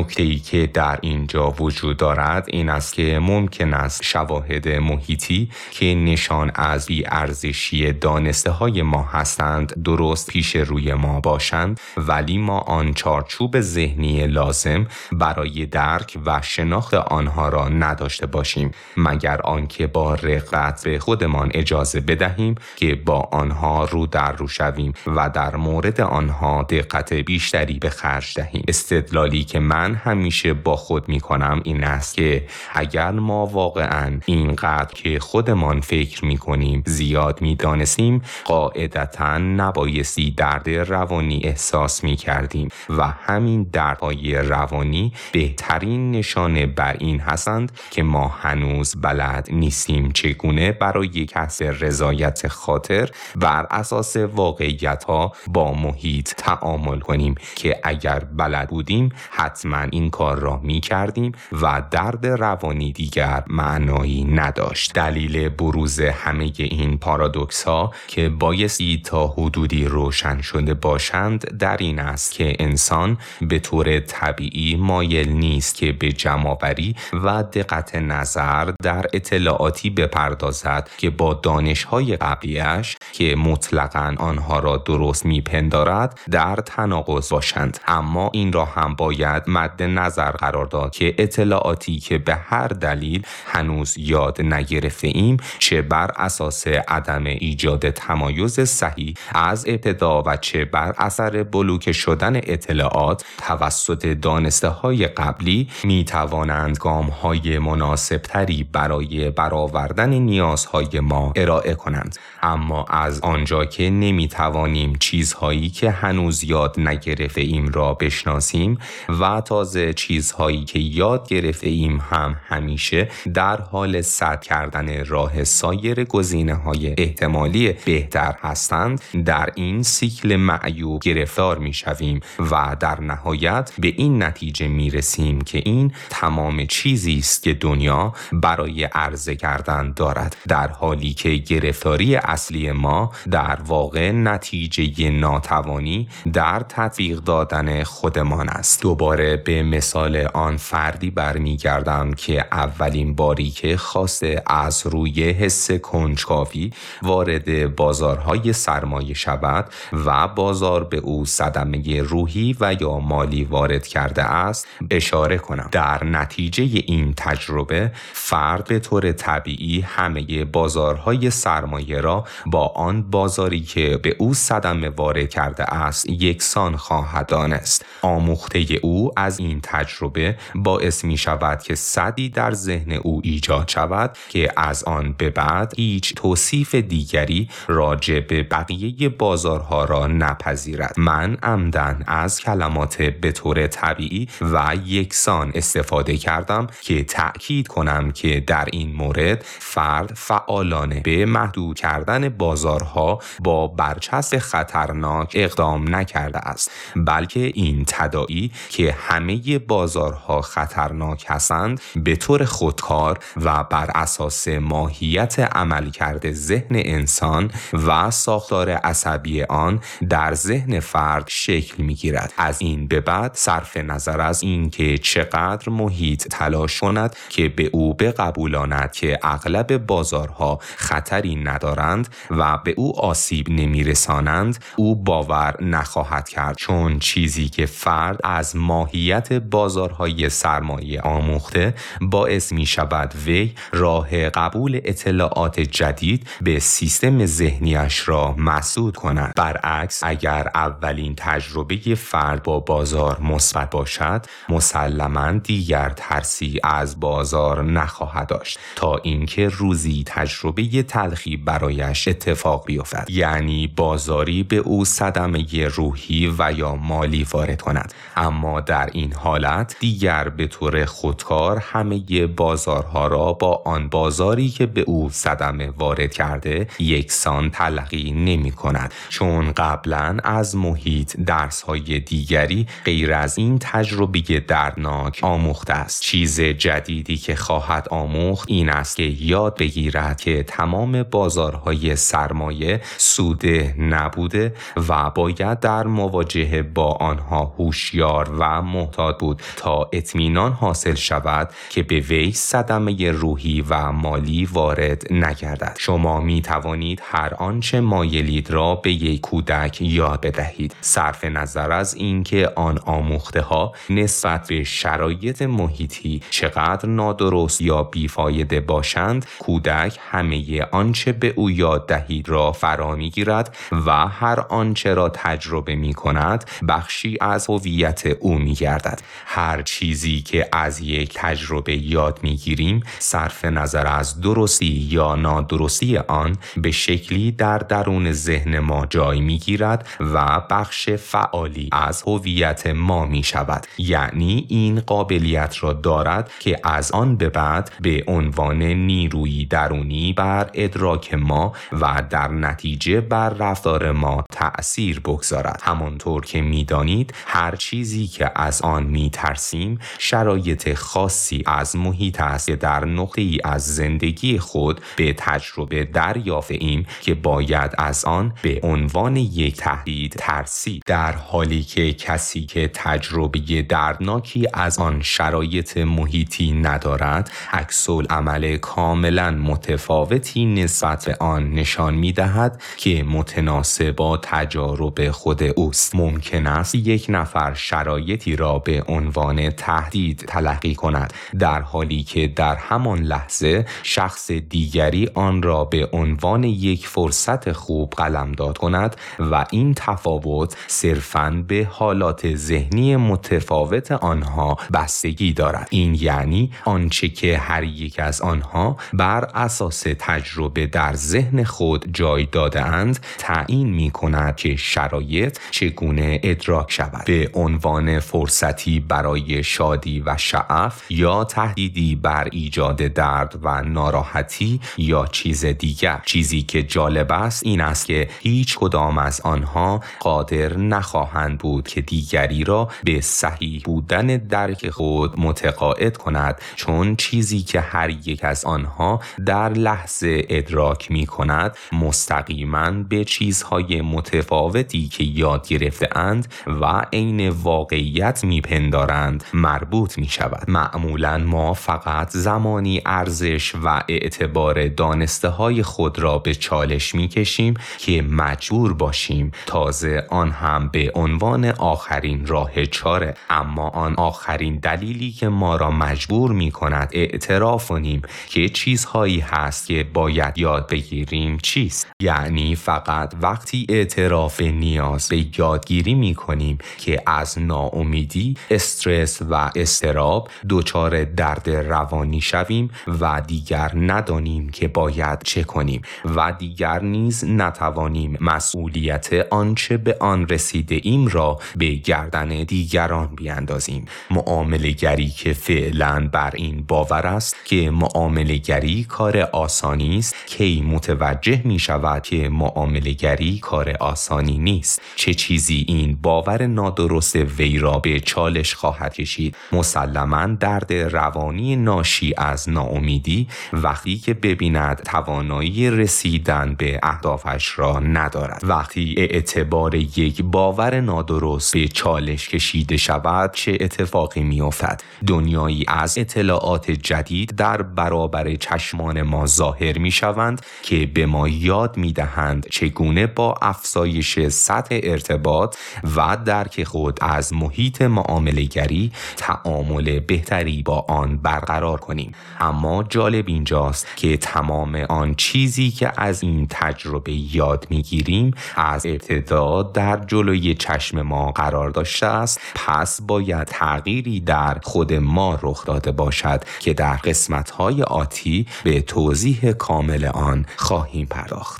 نکته ای که در اینجا وجود دارد این است که ممکن است شواهد محیطی که نشان از بی ارزشی دانسته های ما هستند درست پیش روی ما باشند ولی ما آن چارچوب ذهنی لازم برای درک و شناخت آنها را نداشته باشیم مگر آنکه با رغبت به خودمان اجازه بدهیم که با آنها رو در رو شویم و در مورد آنها دقت بیشتری به خرج دهیم. استدلالی که من همیشه با خود می کنم این است که اگر ما واقعا اینقدر که خودمان فکر می کنیم زیاد می دانستیم قاعدتا نبایستی درد روانی احساس می کردیم و همین دردهای روانی بهترین نشانه بر این هستند که ما هنوز بلد نیستیم چگونه برای کسب رضایت خاطر بر اساس واقعیت ها با محیط تعامل کنیم که اگر بلد بودیم حتما این کار را می کردیم و درد روانی دیگر معنایی نداشت. دلیل بروز همه این پارادوکس ها که بایستی تا حدودی روشن شده باشند در این است که انسان به طور طبیعی مایل نیست که به جمعآوری و دقت نظر در اطلاعاتی بپردازد که با دانشهای قبلیش که مطلقا آنها را درست میپندارد در تناقض باشند. اما این را هم باید مد نظر قرار داد که اطلاعاتی که به هر دلیل هنوز یاد نگرفته ایم چه بر اساس عدم ایجاد تمایز صحیح از ابتدا و چه بر اثر بلوک شدن اطلاعات توسط دانسته های قبلی می توانند گام های مناسب تری برای برآوردن نیازهای ما ارائه کنند. اما از آنجا که نمی توانیم چیزهایی که هنوز یاد نگرفته ایم را بشناسیم و تازه چیزهایی که یاد گرفته ایم هم همیشه در حال صد کردن راه سایر گزینه های احتمالی بهتر هستند در این سیکل معیوب گرفتار می شویم و در نهایت به این نتیجه می رسیم که این تمام چیزی است که دنیا برای عرضه کردن دارد. در حالی که گرفتاری اصلی ما در واقع نتیجه ناتوانی در تطبیق دادن خودمان است. دوباره به مثال آن فردی برمیگردم که اولین باری که خواسته از روی حس کنجکاوی وارد بازارهای سرمایه شود و بازار به او صدمه روحی و یا مالی وارد کرده است اشاره کنم. در نتیجه این تجربه فرد به طور طبیعی همه بازارهای سرمایه را با آن بازاری که به او صدمه وارد کرده است یکسان خواهد دانست. آموخته او این تجربه باعث می شود که صدی در ذهن او ایجاد شود که از آن به بعد هیچ توصیف دیگری راجع به بقیه بازارها را نپذیرد. من عمدن از کلمات به طور طبیعی و یکسان استفاده کردم که تأکید کنم که در این مورد فرد فعالانه به محدود کردن بازارها با برچسب خطرناک اقدام نکرده است بلکه این تدائی که همه بازارها خطرناک هستند به طور خودکار و بر اساس ماهیت عمل کرده ذهن انسان و ساختار عصبی آن در ذهن فرد شکل می گیرد از این به بعد صرف نظر از اینکه چقدر محیط تلاش کند که به او بقبولاند که اغلب بازارها خطری ندارند و به او آسیب نمی رسانند او باور نخواهد کرد. چون چیزی که فرد از ماهیت بازارهای سرمایه آموخته باعث می شود وی راه قبول اطلاعات جدید به سیستم ذهنیش را مسدود کند. برعکس اگر اولین تجربه فرد با بازار مثبت باشد مسلما دیگر ترسی از بازار نخواهد داشت تا اینکه روزی تجربه تلخی برایش اتفاق بیفتد. یعنی بازاری به او صدمه روحی و یا مالی وارد کند. اما در این حالت دیگر به طور خودکار همه بازارها را با آن بازاری که به او صدمه وارد کرده یکسان تلقی نمی کند. چون قبلا از محیط درس های دیگری غیر از این تجربه درناک آموخته است. چیز جدیدی که خواهد آموخت این است که یاد بگیرد که تمام بازارهای سرمایه سوده نبوده و باید در مواجهه با آنها هوشیار و محتاط بود تا اطمینان حاصل شود که به وی صدمه روحی و مالی وارد نگردد. شما می توانید هر آنچه مایلید را به یک کودک یاد بدهید. صرف نظر از اینکه آن آموخته ها نسبت به شرایط محیطی چقدر نادرست یا بیفایده باشند کودک همه آنچه به او یاد دهید را فرا می‌گیرد و هر آنچه را تجربه می کند بخشی از هویت او می گردد هر چیزی که از یک تجربه یاد می گیریم صرف نظر از درستی یا نادرستی آن به شکلی در درون ذهن ما جای می گیرد و بخش فعالی از هویت ما می شود یعنی این قابلیت را دارد که از آن به بعد به عنوان نیروی درونی بر ادراک ما و در نتیجه بر رفتار ما تأثیر بگذارد. همانطور که می‌دانید هر چیزی که از می ترسیم شرایط خاصی از محیط است که در نقطه ای از زندگی خود به تجربه دریافته ایم که باید از آن به عنوان یک تهدید ترسید. در حالی که کسی که تجربه دردناکی از آن شرایط محیطی ندارد عکس عمل کاملا متفاوتی نسبت به آن نشان می دهد که متناسب با تجارب خود اوست. ممکن است یک نفر شرایطی را به عنوان تهدید تلقی کند در حالی که در همان لحظه شخص دیگری آن را به عنوان یک فرصت خوب قلمداد کند و این تفاوت صرفاً به حالات ذهنی متفاوت آنها بستگی دارد. این یعنی آنچه که هر یک از آنها بر اساس تجربه در ذهن خود جای داده اند تعیین می کند که شرایط چگونه ادراک شود. به عنوان فرصتی برای شادی و شعف یا تهدیدی بر ایجاد درد و ناراحتی یا چیز دیگر. چیزی که جالب است این است که هیچ کدام از آنها قادر نخواهند بود که دیگری را به صحیح بودن درک خود متقاعد کند چون چیزی که هر یک از آنها در لحظه ادراک می کند مستقیما به چیزهای متفاوتی که یاد گرفته اند و عین واقعیت میپندارند مربوط می شود معمولا ما فقط زمانی ارزش و اعتبار دانسته های خود را به چالش می کشیم که مجبور باشیم تازه آن هم به عنوان آخرین راه چاره. اما آن آخرین دلیلی که ما را مجبور می کند اعتراف کنیم که چیزهایی هست که باید یاد بگیریم چیست. یعنی فقط وقتی اعتراف نیاز به یادگیری می کنیم که از ناامیدی استرس و استراب دچار درد روانی شویم و دیگر ندانیم که باید چه کنیم و دیگر نیز نتوانیم مسئولیت آنچه به آن رسیده ایم را به گردن دیگران بیاندازیم. معامله گری که فعلا بر این باور است که معامله گری کار آسانی است کی متوجه می شود که معامله گری کار آسانی نیست. چه چیزی این باور نادرست وی را به چالش خواهد کشید. مسلما درد روانی ناشی از ناامیدی وقتی که ببیند توانایی رسیدن به اهدافش را ندارد. وقتی اعتبار یک باور نادرست به چالش کشیده شود چه اتفاقی میافتد؟ دنیایی از اطلاعات جدید در برابر چشمان ما ظاهر می شوند که به ما یاد می دهند چگونه با افزایش سطح ارتباط و درک خود از محیط معاملگری تعامل بهتری با آن برقرار کنیم. اما جالب اینجاست که تمام آن چیزی که از این تجربه یاد می‌گیریم از ابتدا در جلوی چشم ما قرار داشته است. پس باید تغییری در خود ما رخ داده باشد که در قسمت های آتی به توضیح کامل آن خواهیم پرداخت.